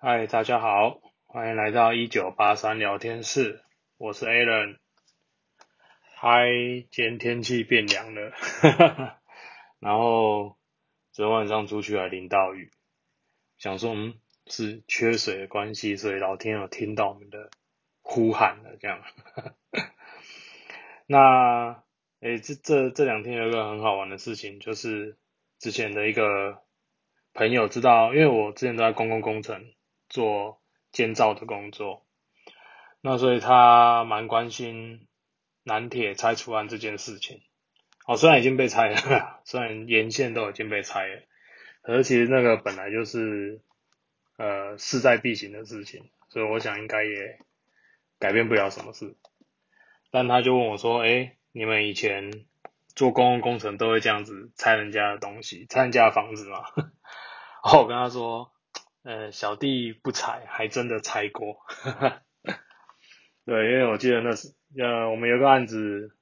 嗨，大家好，欢迎来到一九八三聊天室，我是 Alan。嗨，今天天气变凉了，然后昨晚上出去还淋到雨，想说嗯是缺水的关系，所以老天有听到我们的呼喊了这样。那诶这这这两天有一个很好玩的事情，就是之前的一个朋友知道，因为我之前都在公共工程做建造的工作，那所以他蛮关心。南铁拆除案这件事情，哦，虽然已经被拆了，虽然沿线都已经被拆了，可是其实那个本来就是呃势在必行的事情，所以我想应该也改变不了什么事。但他就问我说：“哎，你们以前做公共工程都会这样子拆人家的东西，拆人家的房子吗？”然 后我跟他说：“呃，小弟不拆，还真的拆过。”对，因为我记得那是。呃，我们有个案子，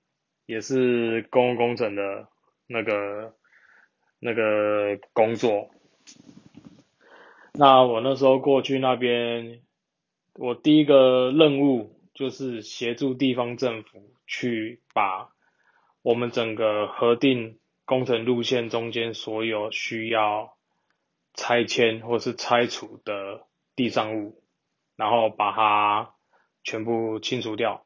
也是公共工程的那个那个工作。那我那时候过去那边，我第一个任务就是协助地方政府去把我们整个核定工程路线中间所有需要拆迁或是拆除的地上物，然后把它全部清除掉。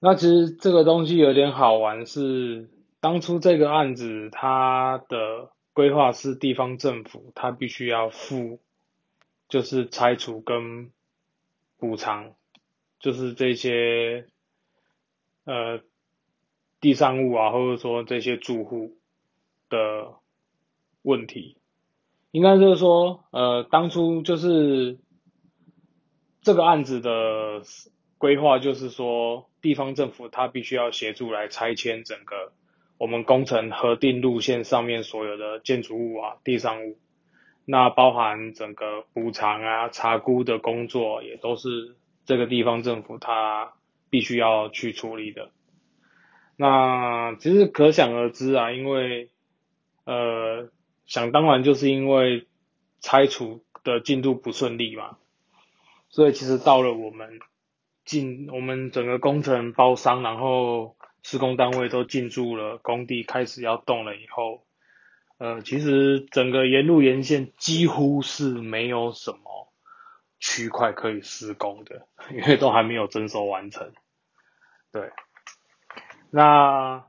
那其实这个东西有点好玩，是当初这个案子它的规划是地方政府，它必须要付，就是拆除跟补偿，就是这些呃地上物啊，或者说这些住户的问题，应该就是说呃当初就是这个案子的。规划就是说，地方政府它必须要协助来拆迁整个我们工程核定路线上面所有的建筑物啊、地上物，那包含整个补偿啊、查估的工作，也都是这个地方政府它必须要去处理的。那其实可想而知啊，因为呃，想当然就是因为拆除的进度不顺利嘛，所以其实到了我们。进我们整个工程包商，然后施工单位都进驻了工地，开始要动了以后，呃，其实整个沿路沿线几乎是没有什么区块可以施工的，因为都还没有征收完成。对，那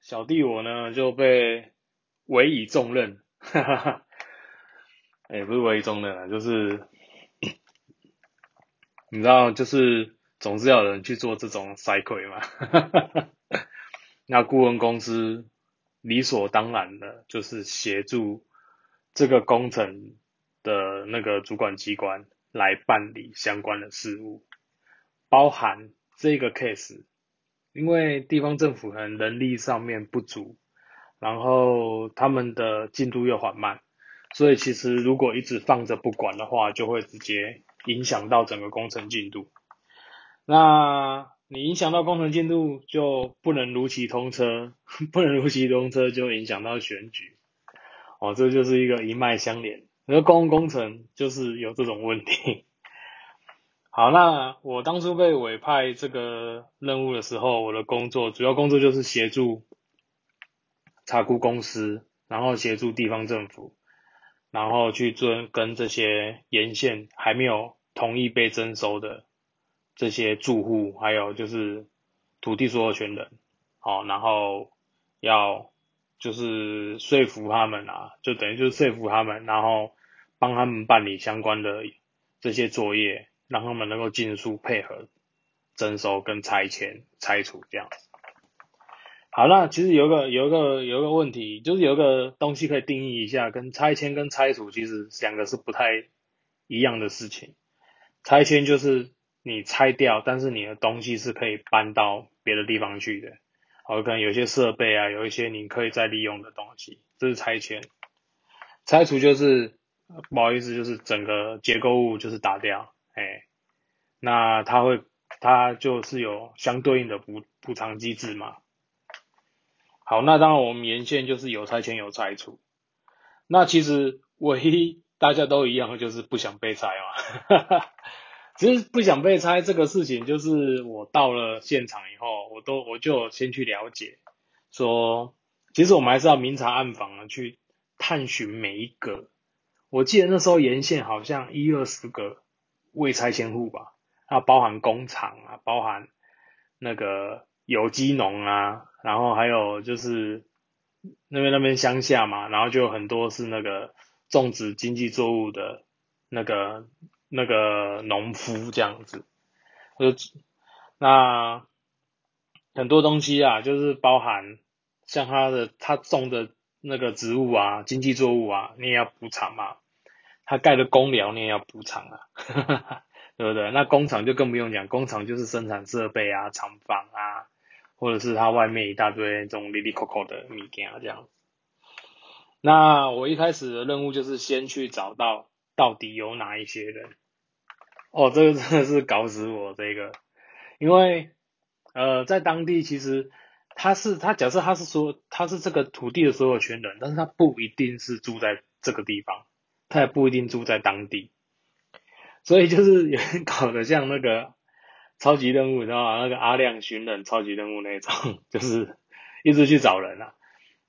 小弟我呢就被委以重任，哈哈哈，也不是委以重任啊，就是。你知道，就是总是要有人去做这种筛亏嘛。那顾问公司理所当然的就是协助这个工程的那个主管机关来办理相关的事务，包含这个 case，因为地方政府可能人力上面不足，然后他们的进度又缓慢，所以其实如果一直放着不管的话，就会直接。影响到整个工程进度，那你影响到工程进度，就不能如期通车，不能如期通车，就影响到选举，哦，这就是一个一脉相连。那公共工程就是有这种问题。好，那我当初被委派这个任务的时候，我的工作主要工作就是协助查估公司，然后协助地方政府。然后去做跟这些沿线还没有同意被征收的这些住户，还有就是土地所有权人，好，然后要就是说服他们啊，就等于就是说服他们，然后帮他们办理相关的这些作业，让他们能够尽速配合征收跟拆迁拆除这样子。好，那其实有个有个有个问题，就是有个东西可以定义一下，跟拆迁跟拆除其实两个是不太一样的事情。拆迁就是你拆掉，但是你的东西是可以搬到别的地方去的，好，可能有些设备啊，有一些你可以再利用的东西，这是拆迁。拆除就是不好意思，就是整个结构物就是打掉，哎，那它会它就是有相对应的补补偿机制嘛。好，那当然我们沿线就是有拆迁有拆除。那其实唯一大家都一样，就是不想被拆嘛。其实不想被拆这个事情，就是我到了现场以后，我都我就先去了解，说其实我们还是要明察暗访的去探寻每一个。我记得那时候沿线好像一二十个未拆迁户吧，它包含工厂啊，包含那个有机农啊，然后还有就是那边那边乡下嘛，然后就很多是那个种植经济作物的那个。那个农夫这样子，就那很多东西啊，就是包含像他的他种的那个植物啊，经济作物啊，你也要补偿嘛。他盖的公寮你也要补偿啊，对不对？那工厂就更不用讲，工厂就是生产设备啊、厂房啊，或者是他外面一大堆这种里里扣扣的米件啊这样。那我一开始的任务就是先去找到。到底有哪一些人？哦，这个真的是搞死我这个，因为呃，在当地其实他是他假设他是说他是这个土地的所有权人，但是他不一定是住在这个地方，他也不一定住在当地，所以就是有点搞得像那个超级任务，你知道吗？那个阿亮寻人超级任务那种，就是一直去找人啊，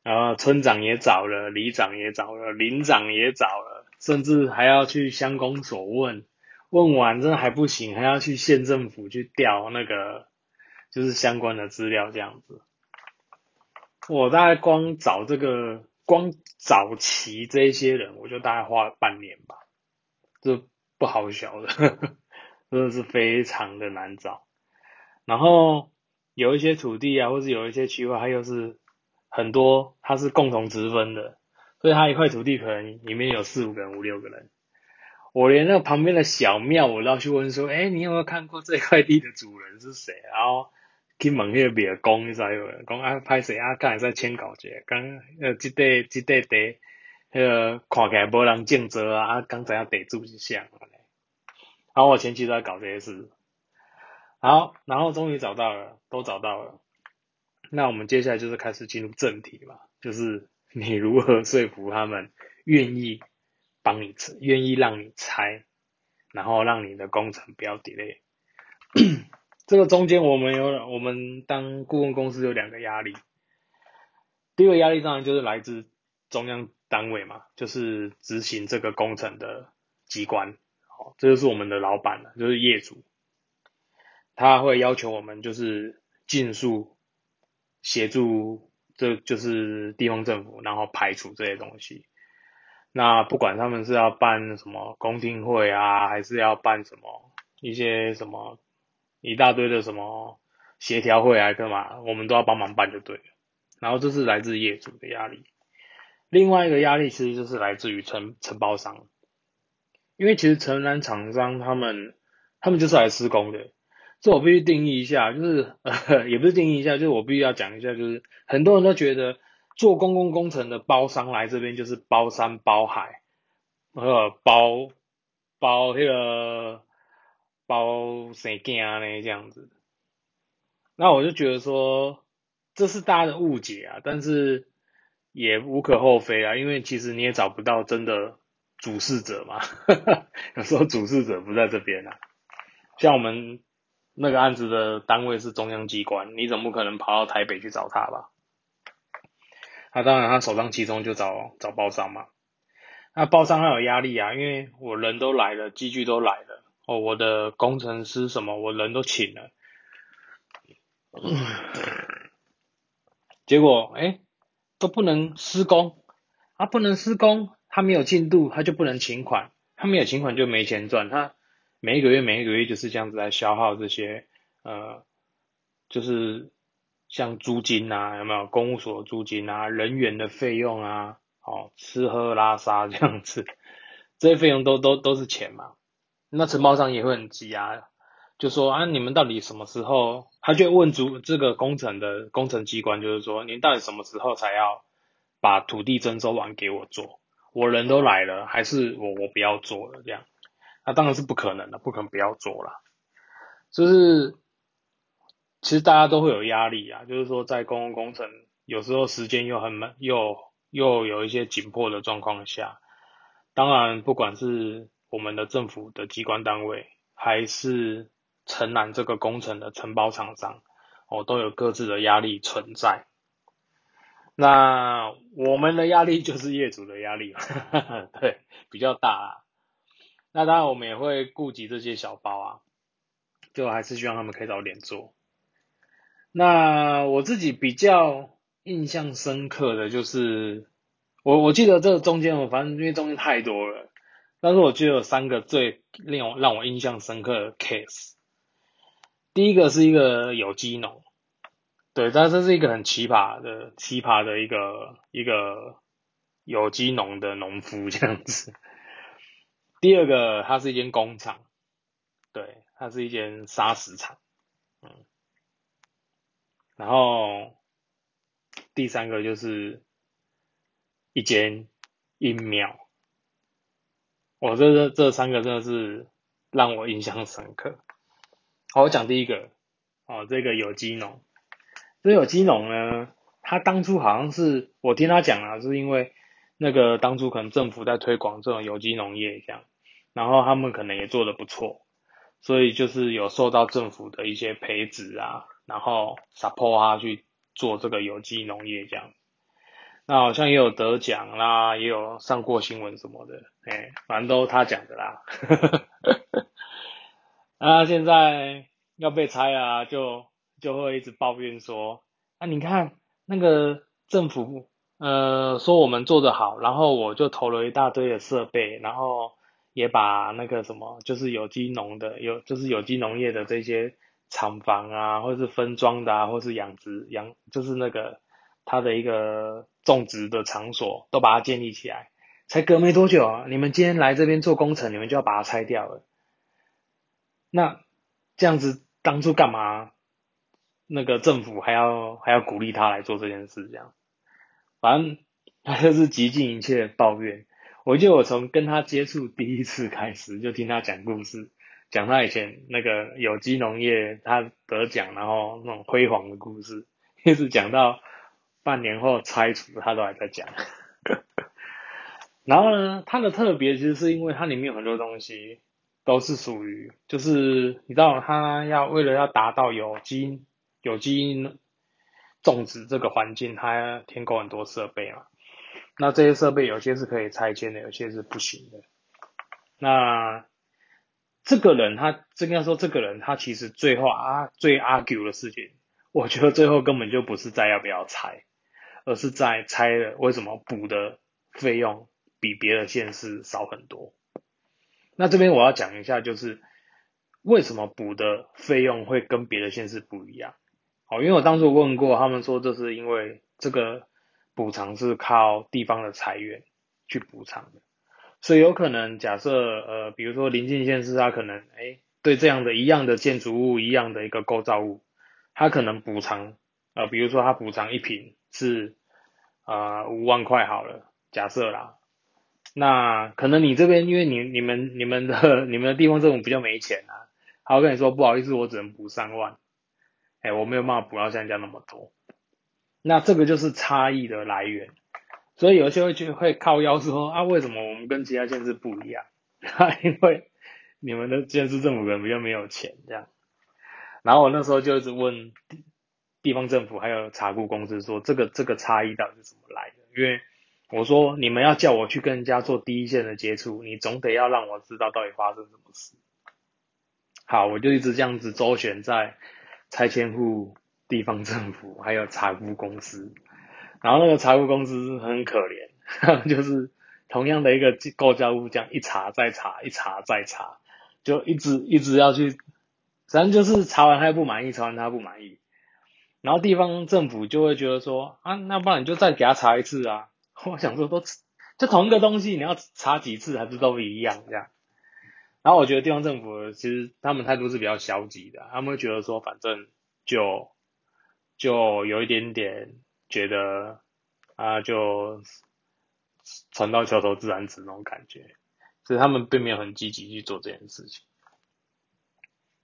然后村长也找了，里长也找了，林长也找了。甚至还要去乡公所问，问完真的还不行，还要去县政府去调那个就是相关的资料这样子。我大概光找这个，光找齐这些人，我就大概花了半年吧，这不好小的，真的是非常的难找。然后有一些土地啊，或者有一些区块，它又是很多，它是共同直分的。所以它一块土地可能里面有四五个人、五六个人，我连那个旁边的小庙我都要去问说，哎，你有没有看过这块地的主人是谁？然后去问那个庙公，你知有人讲啊，拍谁啊？刚才在签稿节，刚呃，这块这块地，那个看起来无人竞争啊，啊，刚才要得住一下。然后我前期都在搞这些事，好，然后终于找到了，都找到了。那我们接下来就是开始进入正题嘛，就是。你如何说服他们愿意帮你拆，愿意让你拆，然后让你的工程不要 delay？这个中间我们有，我们当顾问公司有两个压力。第一个压力当然就是来自中央单位嘛，就是执行这个工程的机关，好，这就是我们的老板了，就是业主，他会要求我们就是尽速协助。这就是地方政府，然后排除这些东西。那不管他们是要办什么公听会啊，还是要办什么一些什么一大堆的什么协调会啊，干嘛，我们都要帮忙办就对了。然后这是来自业主的压力，另外一个压力其实就是来自于承承包商，因为其实承揽厂商他们他们就是来施工的。这我必须定义一下，就是，也不是定义一下，就是我必须要讲一下，就是很多人都觉得做公共工程的包商来这边就是包山包海，呃，包包那个包谁干呢这样子，那我就觉得说这是大家的误解啊，但是也无可厚非啊，因为其实你也找不到真的主事者嘛，有时候主事者不在这边啊，像我们。那个案子的单位是中央机关，你怎么可能跑到台北去找他吧？那当然，他首当其冲就找找包商嘛。那包商他有压力啊，因为我人都来了，机具都来了，哦，我的工程师什么，我人都请了，结果哎都不能施工，啊不能施工，他没有进度，他就不能请款，他没有请款就没钱赚，他。每一个月，每一个月就是这样子来消耗这些，呃，就是像租金啊，有没有公务所租金啊，人员的费用啊，哦，吃喝拉撒这样子，这些费用都都都是钱嘛。那承包商也会很急啊，就说啊，你们到底什么时候？他就问主这个工程的工程机关，就是说，您到底什么时候才要把土地征收完给我做？我人都来了，还是我我不要做了这样？那当然是不可能的，不可能不要做了。就是其实大家都会有压力啊，就是说在公共工程有时候时间又很满，又又有一些紧迫的状况下，当然，不管是我们的政府的机关单位，还是承揽这个工程的承包厂商，哦，都有各自的压力存在。那我们的压力就是业主的压力，对，比较大。那当然，我们也会顾及这些小包啊，就还是希望他们可以早点做。那我自己比较印象深刻的就是，我我记得这中间我反正因为中间太多了，但是我记得有三个最令我让我印象深刻的 case。第一个是一个有机农，对，但这是一个很奇葩的奇葩的一个一个有机农的农夫这样子。第二个，它是一间工厂，对，它是一间砂石厂，嗯，然后第三个就是一间阴庙，我这这这三个真的是让我印象深刻。好，我讲第一个，哦，这个有机农，这有机农呢，他当初好像是我听他讲啊，是因为。那个当初可能政府在推广这种有机农业这样，然后他们可能也做的不错，所以就是有受到政府的一些培植啊，然后 support 他去做这个有机农业这样，那好像也有得奖啦，也有上过新闻什么的，哎，反正都他讲的啦。啊，现在要被拆啊，就就会一直抱怨说，啊，你看那个政府。呃，说我们做的好，然后我就投了一大堆的设备，然后也把那个什么，就是有机农的，有就是有机农业的这些厂房啊，或是分装的啊，或是养殖养，就是那个它的一个种植的场所，都把它建立起来。才隔没多久啊，你们今天来这边做工程，你们就要把它拆掉了。那这样子当初干嘛？那个政府还要还要鼓励他来做这件事，这样。反正他就是极尽一切抱怨。我记得我从跟他接触第一次开始，就听他讲故事，讲他以前那个有机农业他得奖，然后那种辉煌的故事，一直讲到半年后拆除，他都还在讲。然后呢，它的特别其实是因为它里面有很多东西都是属于，就是你知道，它要为了要达到有机有机。种植这个环境，它添购很多设备嘛。那这些设备有些是可以拆迁的，有些是不行的。那这个人他，应该说这个人他其实最后啊最 argue 的事情，我觉得最后根本就不是在要不要拆，而是在拆了为什么补的费用比别的县市少很多。那这边我要讲一下，就是为什么补的费用会跟别的县市不一样。哦，因为我当初问过，他们说这是因为这个补偿是靠地方的财源去补偿的，所以有可能假设呃，比如说临近县市，它可能哎对这样的一样的建筑物一样的一个构造物，它可能补偿呃，比如说它补偿一平是啊五万块好了，假设啦，那可能你这边因为你你们你们的 你们的地方政府比较没钱啊，他会跟你说不好意思，我只能补三万。哎，我没有办法补到像这样那么多，那这个就是差异的来源，所以有些会去会靠腰说啊，为什么我们跟其他县市不一样？因为你们的县市政府可能比较没有钱这样。然后我那时候就一直问地方政府还有查库公司说，这个这个差异到底是怎么来的？因为我说你们要叫我去跟人家做第一线的接触，你总得要让我知道到底发生什么事。好，我就一直这样子周旋在。拆迁户、地方政府还有财务公司，然后那个财务公司很可怜，就是同样的一个构造物，这样一查再查，一查再查，就一直一直要去，反正就是查完他不满意，查完他不满意，然后地方政府就会觉得说啊，那不然你就再给他查一次啊。我想说都就同一个东西，你要查几次还是都一样这样。然后我觉得地方政府其实他们态度是比较消极的，他们会觉得说反正就就有一点点觉得啊就船到桥头自然直那种感觉，所以他们并没有很积极去做这件事情。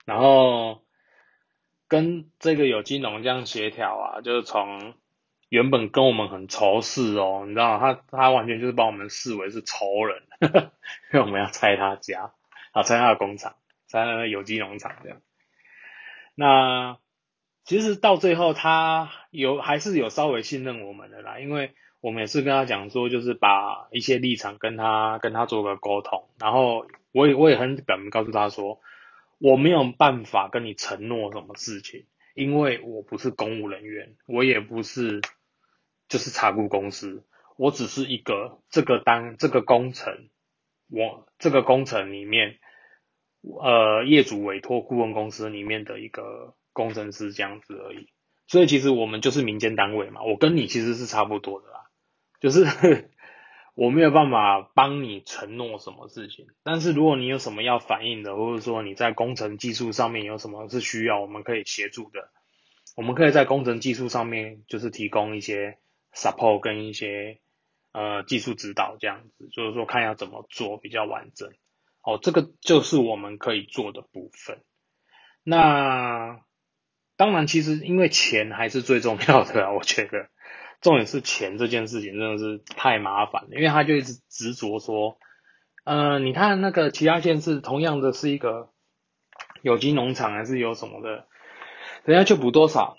然后跟这个有机农这样协调啊，就是从原本跟我们很仇视哦，你知道他他完全就是把我们视为是仇人，因为我们要拆他家，啊，拆他的工厂，拆他的有机农场这样。那其实到最后，他有还是有稍微信任我们的啦，因为我们也是跟他讲说，就是把一些立场跟他跟他做个沟通，然后我也我也很表明告诉他说，我没有办法跟你承诺什么事情，因为我不是公务人员，我也不是。就是查顾公司，我只是一个这个单这个工程，我这个工程里面，呃，业主委托顾问公司里面的一个工程师这样子而已。所以其实我们就是民间单位嘛，我跟你其实是差不多的啦，就是 我没有办法帮你承诺什么事情，但是如果你有什么要反映的，或者说你在工程技术上面有什么是需要，我们可以协助的，我们可以在工程技术上面就是提供一些。support 跟一些呃技术指导这样子，就是说看要怎么做比较完整。哦，这个就是我们可以做的部分。那当然，其实因为钱还是最重要的啊，我觉得重点是钱这件事情真的是太麻烦了，因为他就一直执着说，呃，你看那个其他县市同样的是一个有机农场还是有什么的，人家就补多少，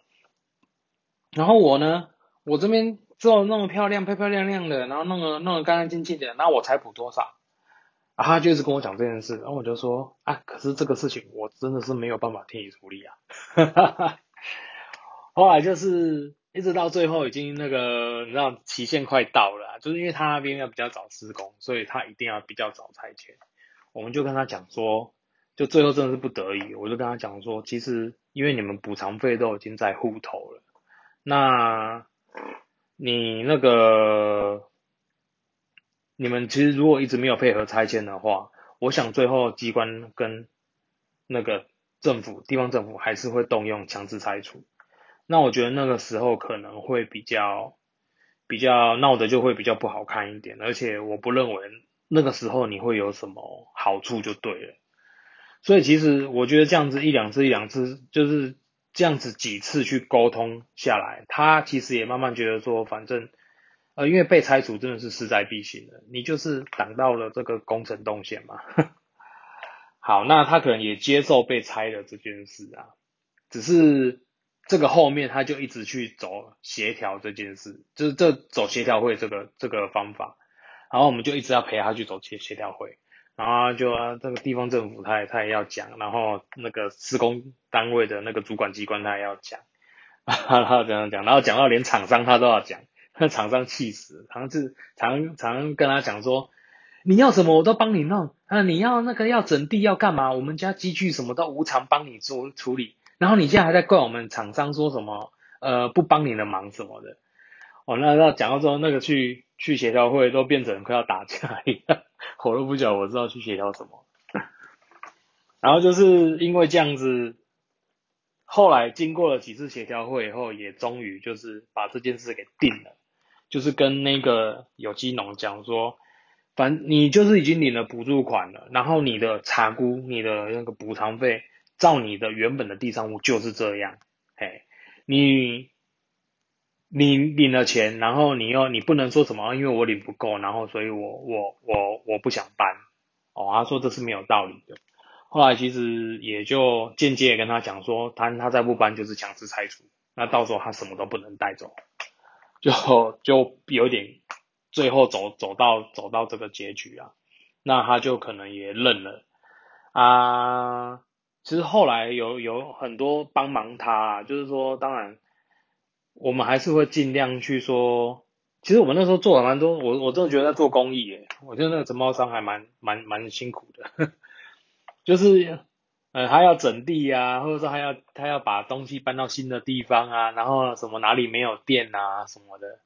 然后我呢，我这边。做弄得漂亮、漂漂亮亮的，然后弄得弄得干干净净的，那我才补多少？啊，他就一直跟我讲这件事，然后我就说啊，可是这个事情我真的是没有办法替你处理啊。后来就是一直到最后已经那个，你知道期限快到了，就是因为他那边要比较早施工，所以他一定要比较早拆迁。我们就跟他讲说，就最后真的是不得已，我就跟他讲说，其实因为你们补偿费都已经在户头了，那。你那个，你们其实如果一直没有配合拆迁的话，我想最后机关跟那个政府、地方政府还是会动用强制拆除。那我觉得那个时候可能会比较比较闹的就会比较不好看一点，而且我不认为那个时候你会有什么好处就对了。所以其实我觉得这样子一两次、一两次就是。这样子几次去沟通下来，他其实也慢慢觉得说，反正，呃，因为被拆除真的是势在必行的，你就是挡到了这个工程动线嘛。好，那他可能也接受被拆的这件事啊，只是这个后面他就一直去走协调这件事，就是这走协调会这个这个方法，然后我们就一直要陪他去走协协调会。然后就这个地方政府他也他也要讲，然后那个施工单位的那个主管机关他也要讲，然后这样讲，然后讲到连厂商他都要讲，那厂商气死，常是常常跟他讲说，你要什么我都帮你弄，啊你要那个要整地要干嘛，我们家机具什么都无偿帮你做处理，然后你现在还在怪我们厂商说什么呃不帮你的忙什么的，哦那那讲到之后那个去去协调会都变成快要打架一样。火都不讲，我知道去协调什么。然后就是因为这样子，后来经过了几次协调会以后，也终于就是把这件事给定了，就是跟那个有机农讲说，反你就是已经领了补助款了，然后你的查估、你的那个补偿费，照你的原本的地上物就是这样，嘿，你。你领了钱，然后你又你不能说什么，因为我领不够，然后所以我我我我不想搬，哦，他说这是没有道理的。后来其实也就间接跟他讲说，他他再不搬就是强制拆除，那到时候他什么都不能带走，就就有点最后走走到走到这个结局啊，那他就可能也认了啊。其实后来有有很多帮忙他，就是说当然。我们还是会尽量去说，其实我们那时候做了蛮多，我我真的觉得在做公益耶，我觉得那个承包商还蛮蛮蛮辛苦的，就是呃他要整地啊，或者说他要他要把东西搬到新的地方啊，然后什么哪里没有电啊什么的，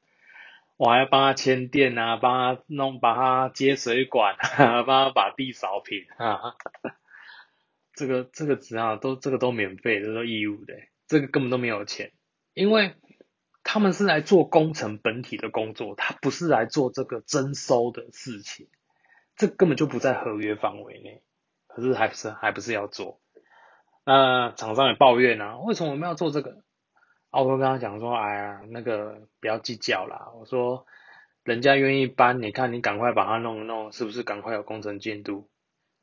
我还要帮他牵电啊，帮他弄把他接水管，帮他把地扫平啊，这个这个只要都这个都免费，这都义务的，这个根本都没有钱，因为。他们是来做工程本体的工作，他不是来做这个征收的事情，这根本就不在合约范围内。可是还不是还不是要做？那厂商也抱怨啊，为什么我们要做这个？啊，我跟他讲说，哎呀，那个不要计较啦。我说，人家愿意搬，你看你赶快把它弄一弄，是不是赶快有工程进度？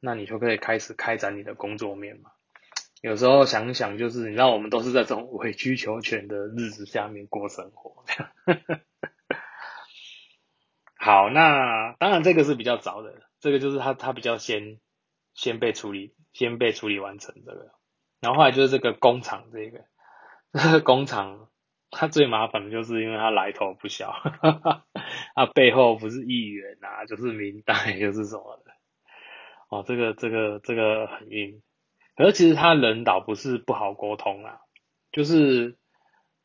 那你就可以开始开展你的工作面嘛。有时候想想，就是你知道，我们都是在这种委曲求全的日子下面过生活。好，那当然这个是比较早的，这个就是他他比较先先被处理，先被处理完成这个，然后后来就是这个工厂这个，这个工厂它最麻烦的就是因为它来头不小，它背后不是议员啊，就是民代，就是什么的，哦，这个这个这个很硬，可是其实他人倒不是不好沟通啊，就是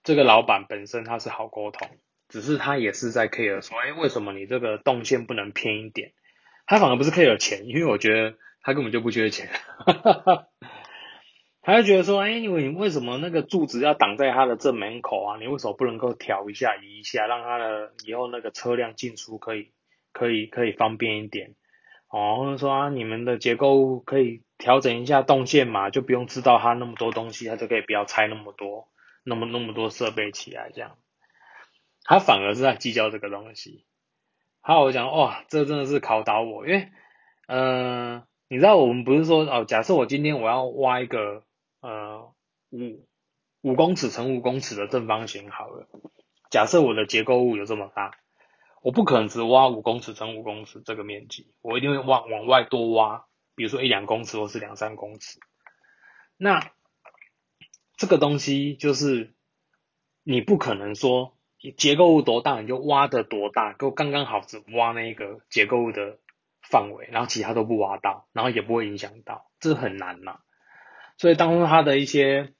这个老板本身他是好沟通。只是他也是在 care 说，哎，为什么你这个动线不能偏一点？他反而不是 care 钱，因为我觉得他根本就不缺钱，他就觉得说，哎，因为你为什么那个柱子要挡在他的正门口啊？你为什么不能够调一下、移一下，让他的以后那个车辆进出可以、可以、可以方便一点？哦，或者说啊，你们的结构可以调整一下动线嘛，就不用知道他那么多东西，他就可以不要拆那么多、那么那么多设备起来这样。他反而是在计较这个东西，还有我讲哇，这真的是考倒我，因为，嗯，你知道我们不是说哦，假设我今天我要挖一个呃五五公尺乘五公尺的正方形好了，假设我的结构物有这么大，我不可能只挖五公尺乘五公尺这个面积，我一定会往往外多挖，比如说一两公尺或是两三公尺，那这个东西就是你不可能说。结构物多大，你就挖的多大，够刚刚好只挖那个结构物的范围，然后其他都不挖到，然后也不会影响到，这很难呐。所以当中它的一些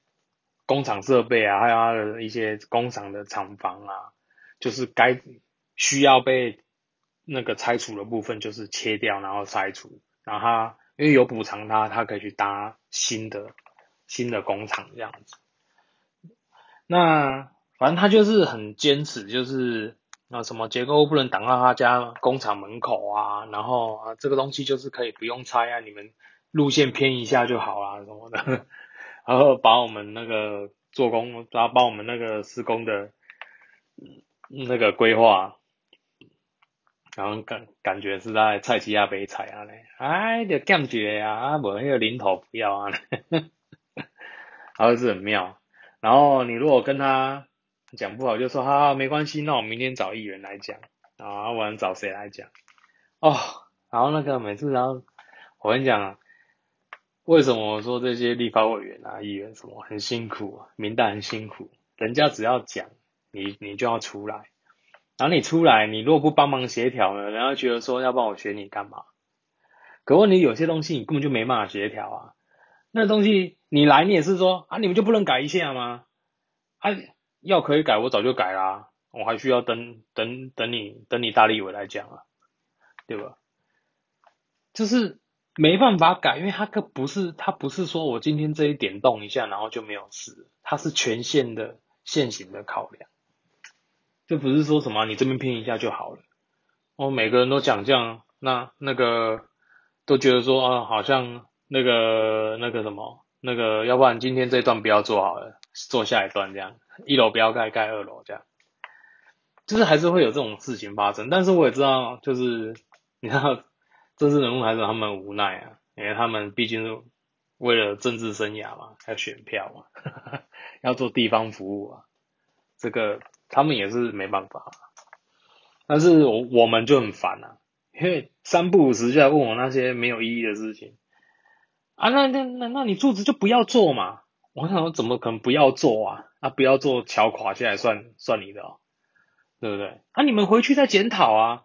工厂设备啊，还有它的一些工厂的厂房啊，就是该需要被那个拆除的部分，就是切掉，然后拆除，然后它因为有补偿，它它可以去搭新的新的工厂这样子。那。反正他就是很坚持，就是啊什么结构不能挡到他家工厂门口啊，然后啊这个东西就是可以不用拆啊，你们路线偏一下就好啦 什么的，然后把我们那个做工，然后把我们那个施工的那个规划，然后感感觉是在菜市亚北菜啊嘞，哎就感觉呀，啊无那个零头不要啊，然后是很妙。然后你如果跟他。讲不好就说哈没关系，那我明天找议员来讲啊，我能找谁来讲？哦，然后那个每次然后我跟你讲啊，为什么我说这些立法委员啊、议员什么很辛苦，民代很辛苦，人家只要讲，你你就要出来，然后你出来，你如果不帮忙协调呢，人家觉得说要帮我选你干嘛？可问题有些东西你根本就没办法协调啊，那东西你来你也是说啊，你们就不能改一下吗？啊？要可以改，我早就改啦，我还需要等等等你等你大立委来讲啊，对吧？就是没办法改，因为它可不是它不是说我今天这一点动一下，然后就没有事，它是全线的现行的考量，就不是说什么你这边拼一下就好了。哦，每个人都讲这样，那那个都觉得说啊，好像那个那个什么那个，要不然今天这一段不要做好了，做下一段这样。一楼不要盖，盖二楼这样，就是还是会有这种事情发生。但是我也知道，就是你知道，政治人物还是他们无奈啊，因为他们毕竟是为了政治生涯嘛，要选票嘛，要做地方服务啊，这个他们也是没办法。但是我我们就很烦啊，因为三不五时就来问我那些没有意义的事情啊，那那那那你柱子就不要做嘛。我想说，怎么可能不要做啊？啊，不要做，桥垮下来算算你的哦，对不对？啊，你们回去再检讨啊！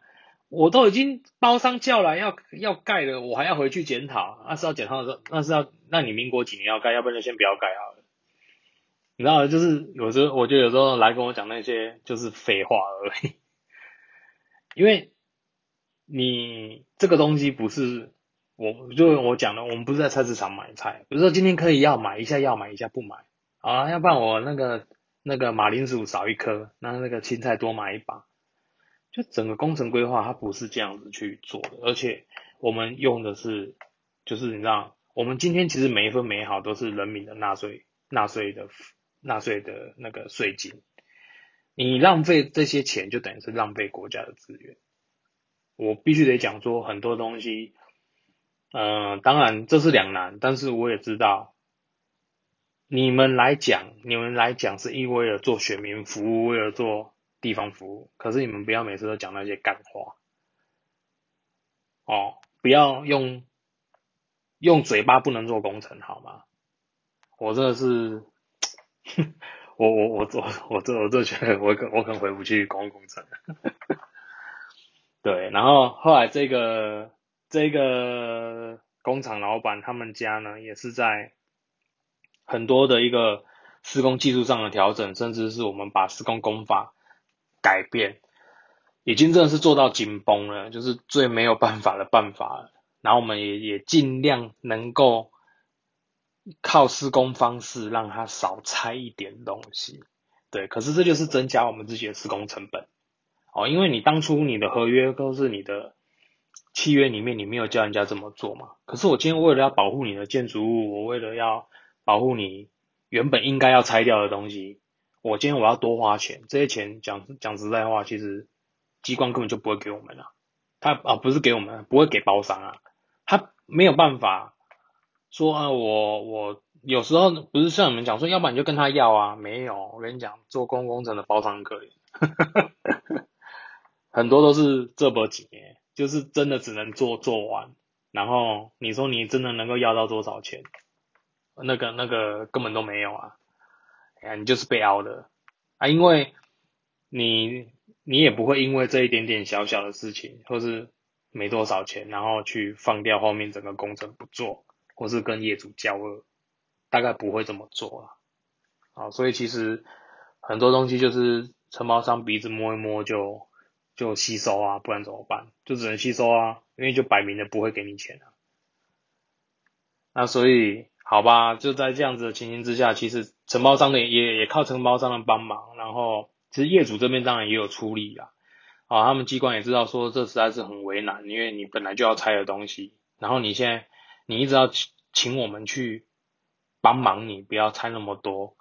我都已经包商叫来要要盖了，我还要回去检讨？那是要检讨的时候，那是要那你民国几年要盖？要不然就先不要盖好了。你知道，就是有时候我觉得有时候来跟我讲那些就是废话而已，因为你这个东西不是。我就我讲的，我们不是在菜市场买菜，比如说今天可以要买一下，要买一下不买啊，要不然我那个那个马铃薯少一颗，那那个青菜多买一把，整个工程规划它不是这样子去做的，而且我们用的是，就是你知道，我们今天其实每一分每一毫都是人民的纳税纳税的纳税的那个税金。你浪费这些钱，就等于是浪费国家的资源。我必须得讲说很多东西，嗯，当然这是两难，但是我也知道，你们来讲，你们来讲是因为了做选民服务，为了做地方服务，可是你们不要每次都讲那些干话，哦，不要用用嘴巴不能做工程，好吗？我真的是。我我我我我这我这觉得我可我可能回不去工工程了，对，然后后来这个这个工厂老板他们家呢，也是在很多的一个施工技术上的调整，甚至是我们把施工工法改变，已经真的是做到紧绷了，就是最没有办法的办法了。然后我们也也尽量能够。靠施工方式让它少拆一点东西，对，可是这就是增加我们自己的施工成本，哦，因为你当初你的合约都是你的契约里面你没有叫人家这么做嘛，可是我今天为了要保护你的建筑物，我为了要保护你原本应该要拆掉的东西，我今天我要多花钱，这些钱讲讲实在话，其实机关根本就不会给我们了，他啊不是给我们，不会给包商啊，他没有办法。说啊，我我有时候不是像你们讲说，要不然你就跟他要啊，没有，我跟你讲，做公工程的包商可怜，很多都是这波几年，就是真的只能做做完，然后你说你真的能够要到多少钱，那个那个根本都没有啊，你就是被凹的啊，因为你你也不会因为这一点点小小的事情，或是没多少钱，然后去放掉后面整个工程不做。或是跟业主交恶，大概不会这么做啊。啊，所以其实很多东西就是承包商鼻子摸一摸就就吸收啊，不然怎么办？就只能吸收啊，因为就摆明了不会给你钱啊。那所以好吧，就在这样子的情形之下，其实承包商的也也靠承包商的帮忙，然后其实业主这边当然也有出力啦。啊，他们机关也知道说这实在是很为难，因为你本来就要拆的东西，然后你现在。你一直要请请我们去帮忙，你不要拆那么多。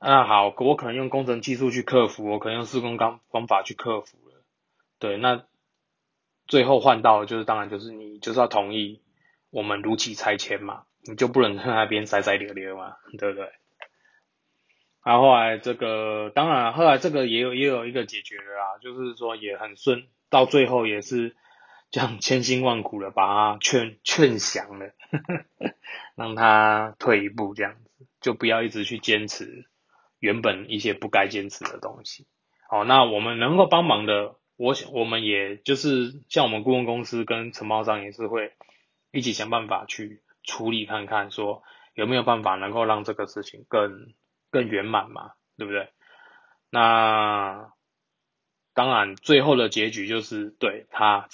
那好，我可能用工程技术去克服，我可能用施工方方法去克服了。对，那最后换到就是，当然就是你就是要同意我们如期拆迁嘛，你就不能在那边塞塞溜溜嘛，对不对？然后后来这个，当然后来这个也有也有一个解决的啦，就是说也很顺，到最后也是。这样千辛万苦的把他劝劝降了，让他退一步，这样子就不要一直去坚持原本一些不该坚持的东西。好，那我们能够帮忙的，我想我们也就是像我们顾问公司跟承包商也是会一起想办法去处理看看，说有没有办法能够让这个事情更更圆满嘛，对不对？那当然最后的结局就是对他。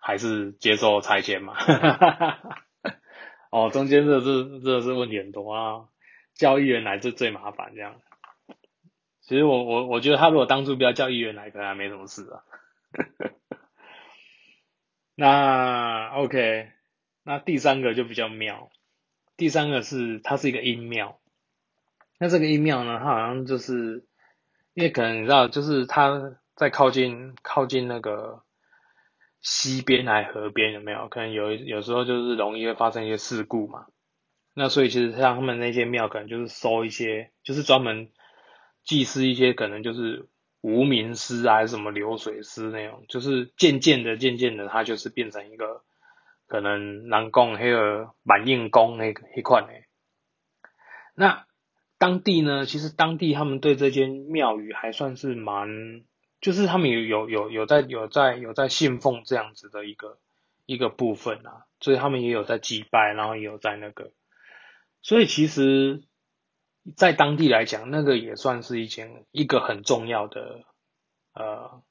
还是接受拆迁嘛？哦，中间这这这是问题很多啊，叫议员来是最麻烦这样。其实我我我觉得他如果当初不要叫议员来，可能还没什么事啊。那 OK，那第三个就比较妙，第三个是它是一个阴庙。那这个阴庙呢，它好像就是因为可能你知道，就是它在靠近靠近那个。西边还河边有没有？可能有有时候就是容易会发生一些事故嘛。那所以其实像他们那些庙，可能就是收一些，就是专门祭祀一些，可能就是无名尸啊，还是什么流水尸那种。就是渐渐的、渐渐的，它就是变成一个可能南宫还有满印宫那一块呢。那当地呢，其实当地他们对这间庙宇还算是蛮。就是他们有有有有在有在有在信奉这样子的一个一个部分啊，所以他们也有在祭拜，然后也有在那个，所以其实，在当地来讲，那个也算是一件一个很重要的呃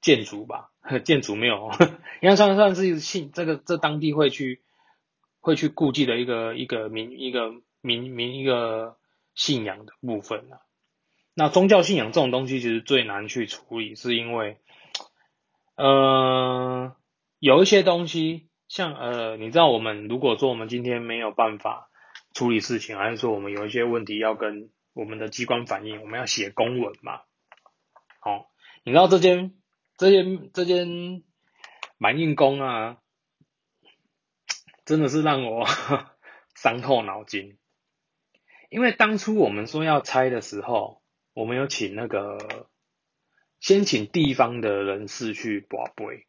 建筑吧，建筑没有，应该算算是信这个这当地会去会去顾忌的一个一个民一个民民一个信仰的部分啊。那宗教信仰这种东西其实最难去处理，是因为，呃，有一些东西，像呃，你知道我们如果说我们今天没有办法处理事情，还是说我们有一些问题要跟我们的机关反映，我们要写公文嘛？好，你知道这间这间这间满印宫啊，真的是让我 伤透脑筋。因为当初我们说要拆的时候，我们有请那个先请地方的人士去拔杯，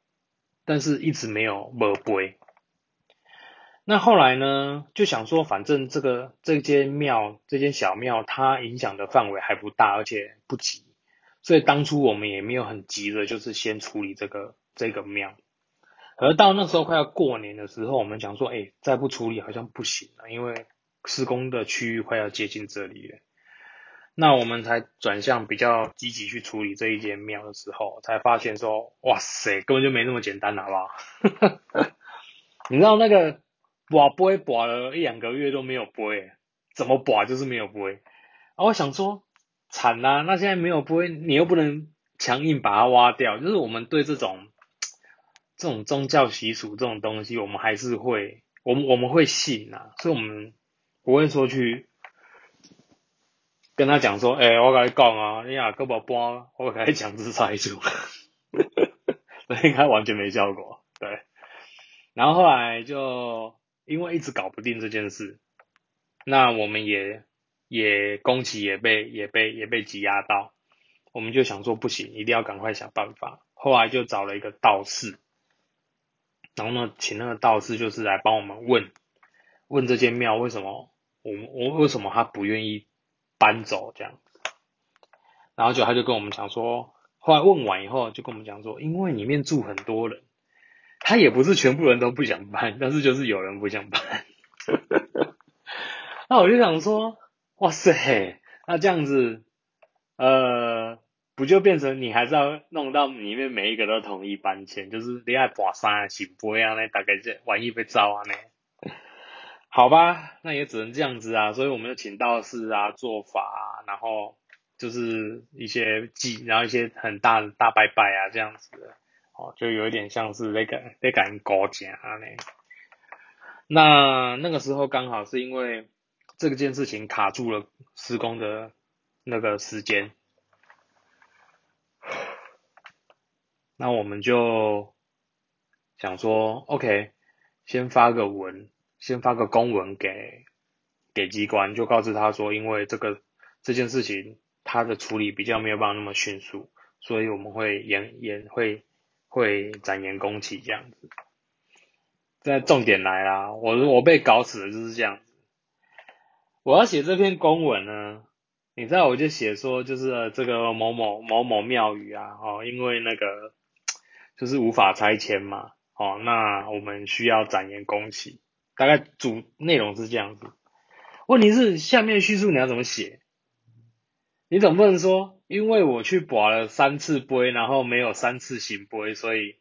但是一直没有没杯。那后来呢，就想说，反正这个这间庙这间小庙，它影响的范围还不大，而且不急，所以当初我们也没有很急的，就是先处理这个这个庙。而到那时候快要过年的时候，我们想说，哎，再不处理好像不行了，因为。施工的区域快要接近这里了，那我们才转向比较积极去处理这一间庙的时候，才发现说，哇塞，根本就没那么简单，好不好？你知道那个拔杯拔了一两个月都没有杯，怎么拔就是没有杯。啊，我想说，惨啦，那现在没有不会，你又不能强硬把它挖掉，就是我们对这种这种宗教习俗这种东西，我们还是会，我们我们会信呐，所以我们。不会说去跟他讲说，哎，我跟你讲啊，你啊胳膊搬，我跟你强制拆除，那应该完全没效果。对，然后后来就因为一直搞不定这件事，那我们也也供给也被也被也被挤压到，我们就想说不行，一定要赶快想办法。后来就找了一个道士，然后呢，请那个道士就是来帮我们问问这间庙为什么。我我为什么他不愿意搬走这样？然后就他就跟我们讲说，后来问完以后就跟我们讲说，因为里面住很多人，他也不是全部人都不想搬，但是就是有人不想搬。那我就想说，哇塞，那这样子，呃，不就变成你还是要弄到里面每一个都同意搬迁，就是你爱把山行不一样呢？大概这万一被招啊呢？好吧，那也只能这样子啊，所以我们就请道士啊做法，然后就是一些祭，然后一些很大的大拜拜啊这样子的，哦，就有一点像是那个那个高讲呢。那那个时候刚好是因为这个件事情卡住了施工的那个时间，那我们就想说，OK，先发个文。先发个公文给给机关，就告知他说，因为这个这件事情，他的处理比较没有办法那么迅速，所以我们会延延会会展延工期这样子。在重点来啦，我我被搞死了就是这样子。我要写这篇公文呢，你知道我就写说，就是这个某某某某庙宇啊，哦，因为那个就是无法拆迁嘛，哦，那我们需要展延工期。大概主内容是这样子，问题是下面叙述你要怎么写？你总不能说，因为我去拔了三次杯，然后没有三次行杯，所以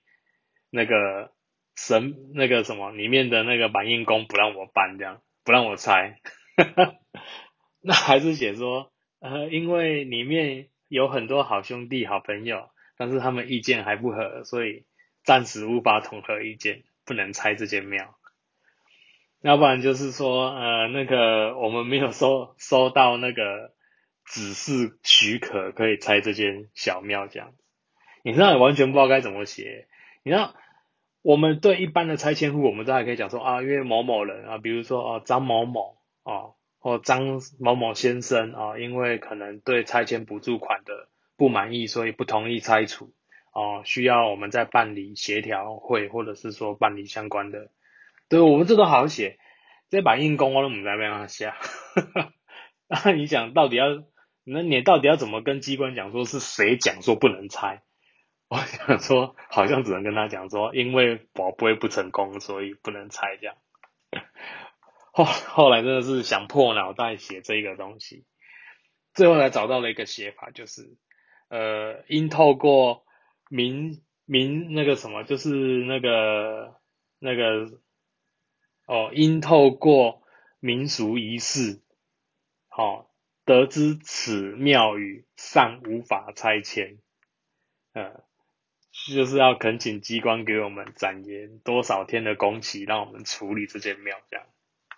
那个神那个什么里面的那个板印工不让我搬，这样不让我拆，那还是写说，呃，因为里面有很多好兄弟、好朋友，但是他们意见还不合，所以暂时无法统合意见，不能拆这间庙。要不然就是说，呃，那个我们没有收收到那个指示许可，可以拆这间小庙这样子。你知道，完全不知道该怎么写。你知道，我们对一般的拆迁户，我们都还可以讲说啊，因为某某人啊，比如说哦张某某哦，或张某某先生啊，因为可能对拆迁补助款的不满意，所以不同意拆除哦，需要我们在办理协调会，或者是说办理相关的。对，我们这都好写，这把硬功我都唔知要怎写。那 你讲到底要，那你到底要怎么跟机关讲说是谁讲说不能拆？我想说，好像只能跟他讲说，因为宝贝不成功，所以不能拆这样。后 后来真的是想破脑袋写这个东西，最后才找到了一个写法，就是呃，因透过民民那个什么，就是那个那个。哦，因透过民俗仪式，好得知此庙宇尚无法拆迁，呃，就是要恳请机关给我们展延多少天的工期，让我们处理这间庙这样。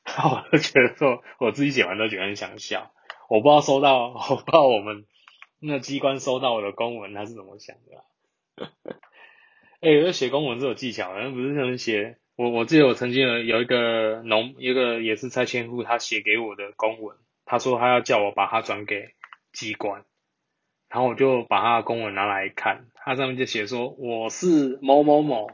然后我就觉得说，我自己写完都觉得很想笑。我不知道收到，我不知道我们那机关收到我的公文他是怎么想的。哎，这写公文是有技巧的，不是像写。我我记得我曾经有有一个农，一个也是拆迁户，他写给我的公文，他说他要叫我把它转给机关，然后我就把他的公文拿来看，他上面就写说我是某某某，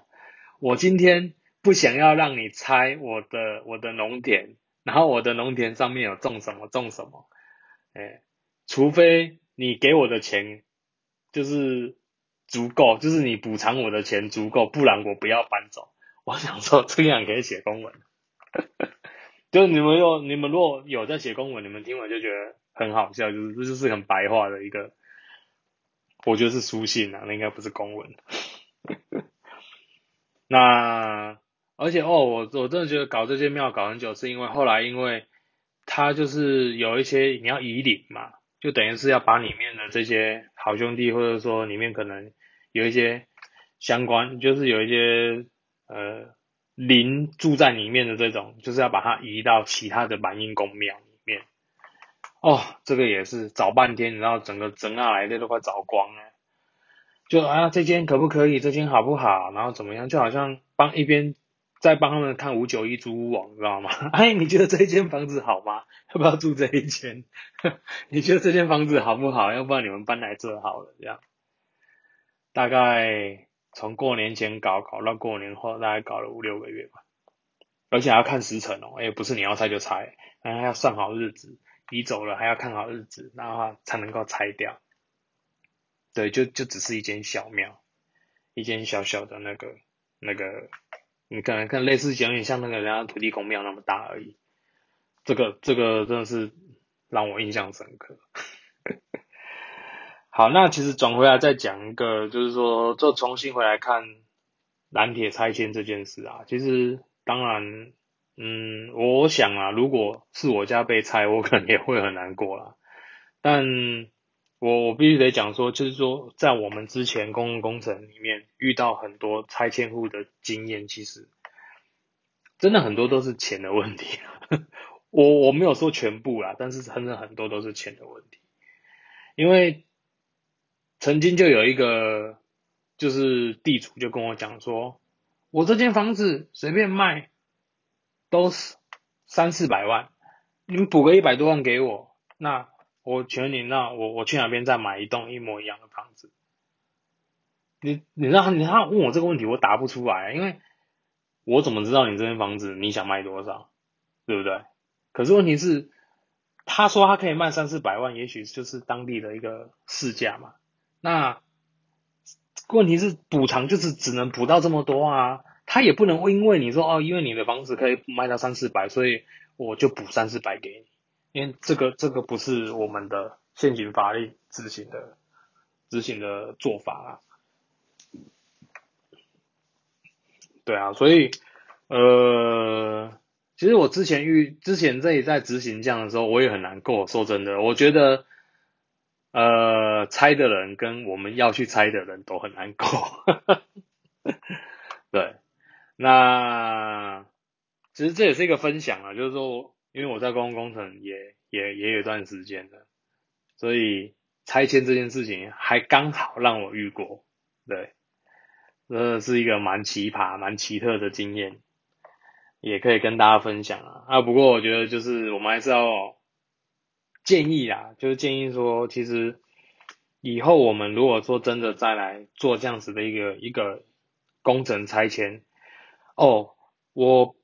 我今天。不想要让你猜我的我的农田，然后我的农田上面有种什么种什么，哎，除非你给我的钱就是足够，就是你补偿我的钱足够，不然我不要搬走。我想说这样可以写公文，就你们有你们如果有在写公文，你们听完就觉得很好笑，就是这就是很白话的一个，我觉得是书信啊，那应该不是公文。那。而且哦，我我真的觉得搞这些庙搞很久，是因为后来因为他就是有一些你要移领嘛，就等于是要把里面的这些好兄弟，或者说里面可能有一些相关，就是有一些呃灵住在里面的这种，就是要把它移到其他的满阴宫庙里面。哦，这个也是找半天，然后整个整下来的都快找光了。就啊，这间可不可以？这间好不好？然后怎么样？就好像帮一边。在帮他们看五九一租屋网，知道吗？哎，你觉得这间房子好吗？要不要住这一间？你觉得这间房子好不好？要不然你们搬来这好了，这样。大概从过年前搞搞到过年后，大概搞了五六个月吧。而且还要看时辰哦，哎，不是你要拆就拆，还要算好日子，移走了还要看好日子，然后才能够拆掉。对，就就只是一间小庙，一间小小的那个那个。你可能看类似有点像那个人家土地公庙那么大而已，这个这个真的是让我印象深刻。好，那其实转回来再讲一个，就是说，就重新回来看蓝铁拆迁这件事啊。其实当然，嗯，我想啊，如果是我家被拆，我可能也会很难过啦。但我我必须得讲说，就是说，在我们之前公共工程里面遇到很多拆迁户的经验，其实真的很多都是钱的问题。我我没有说全部啦，但是真的很多都是钱的问题。因为曾经就有一个就是地主就跟我讲说，我这间房子随便卖都是三四百万，你们补个一百多万给我，那。我劝你，那我我去哪边再买一栋一模一样的房子？你你让你他问我这个问题，我答不出来，因为我怎么知道你这间房子你想卖多少，对不对？可是问题是，他说他可以卖三四百万，也许就是当地的一个市价嘛。那问题是补偿就是只能补到这么多啊，他也不能因为你说哦，因为你的房子可以卖到三四百，所以我就补三四百给你。因为这个这个不是我们的现行法律执行的执行的做法啊，对啊，所以呃，其实我之前遇之前这里在执行这样的时候，我也很难过。说真的，我觉得呃，猜的人跟我们要去猜的人都很难过。对，那其实这也是一个分享啊，就是说。因为我在公共工程也也也有一段时间了，所以拆迁这件事情还刚好让我遇过，对，这是一个蛮奇葩、蛮奇特的经验，也可以跟大家分享啊。啊，不过我觉得就是我们还是要建议啊，就是建议说，其实以后我们如果说真的再来做这样子的一个一个工程拆迁，哦，我。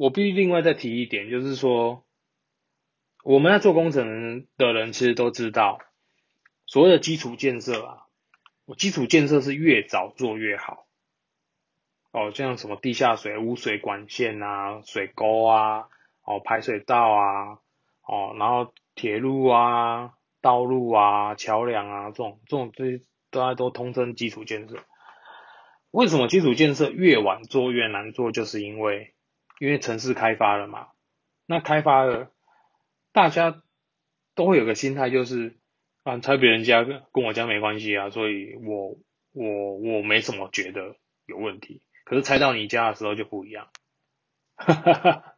我必须另外再提一点，就是说，我们在做工程的人其实都知道，所谓的基础建设啊，我基础建设是越早做越好。哦，像什么地下水、污水管线啊、水沟啊、哦排水道啊、哦然后铁路啊、道路啊、桥梁啊这种这种这些大家都通称基础建设。为什么基础建设越晚做越难做？就是因为因为城市开发了嘛，那开发了，大家都会有个心态，就是啊，拆别人家跟我家没关系啊，所以我我我没什么觉得有问题。可是拆到你家的时候就不一样，哈哈哈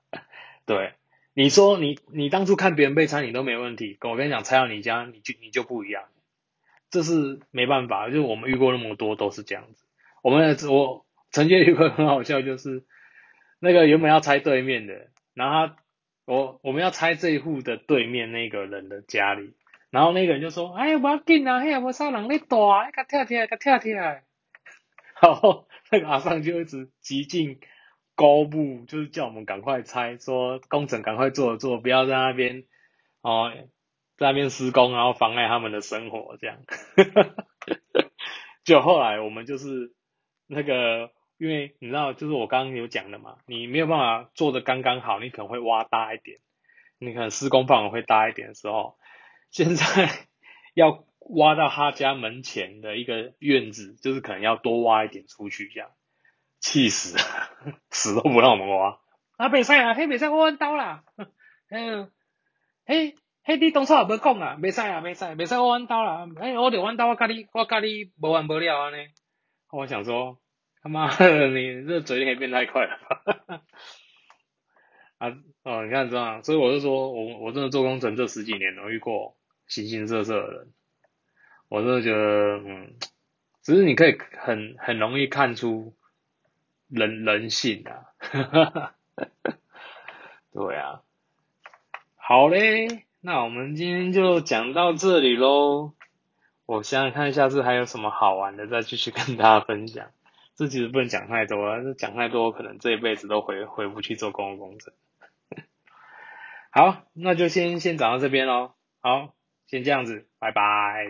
对，你说你你当初看别人被拆你都没问题，跟我跟你讲拆到你家你就你就不一样，这是没办法，就是我们遇过那么多都是这样子。我们我曾经有个很好笑，就是那个原本要拆对面的，然后我我们要拆这一户的对面那个人的家里，然后那个人就说：“哎呀，不要紧啊，嘿，无啥人咧大，甲跳跳，甲跳跳。”然后那个阿尚就一直极尽。高步就是叫我们赶快拆，说工程赶快做做，不要在那边哦，在那边施工，然后妨碍他们的生活这样。就后来我们就是那个，因为你知道，就是我刚刚有讲的嘛，你没有办法做的刚刚好，你可能会挖大一点，你可能施工范围会大一点的时候，现在 要挖到他家门前的一个院子，就是可能要多挖一点出去这样。气死，死都不让我们挖。啊，袂使啊，迄袂使我弯刀啦。嗯，嘿，嘿你当初也无讲啊，袂使啊，袂使，袂使我弯刀啦。哎，我得弯刀，我甲你，我甲你无完无了安尼。我想说，他妈的，你这嘴也变太快了吧？啊，哦，你看这样，所以我就说我我真的做工程这十几年，我遇过形形色色的人，我真的觉得，嗯，只是你可以很很容易看出。人人性啊，对啊，好嘞，那我们今天就讲到这里喽。我想想看，下次还有什么好玩的，再继续跟大家分享。这其实不能讲太多啊，这讲太多可能这一辈子都回回不去做公共工程。好，那就先先讲到这边喽。好，先这样子，拜拜。